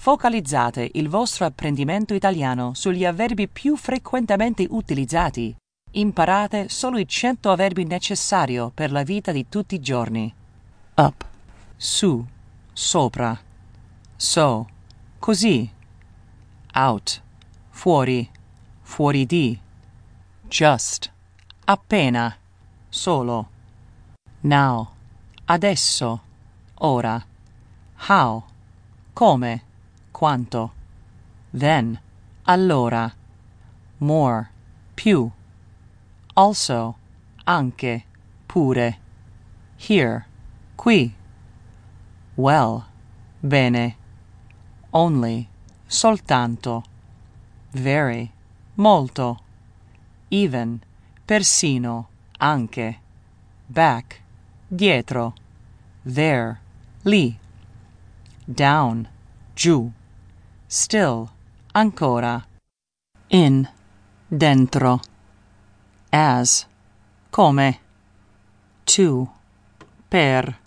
Focalizzate il vostro apprendimento italiano sugli avverbi più frequentemente utilizzati. Imparate solo i 100 avverbi necessari per la vita di tutti i giorni. Up, su, sopra, so, così. Out, fuori, fuori di. Just, appena, solo. Now, adesso, ora. How, come quanto. Then, allora. More, più. Also, anche, pure. Here, qui. Well, bene. Only, soltanto. Very, molto. Even, persino, anche. Back, dietro. There, lì. Down, giù still, ancora, in, dentro, as, come, to, per,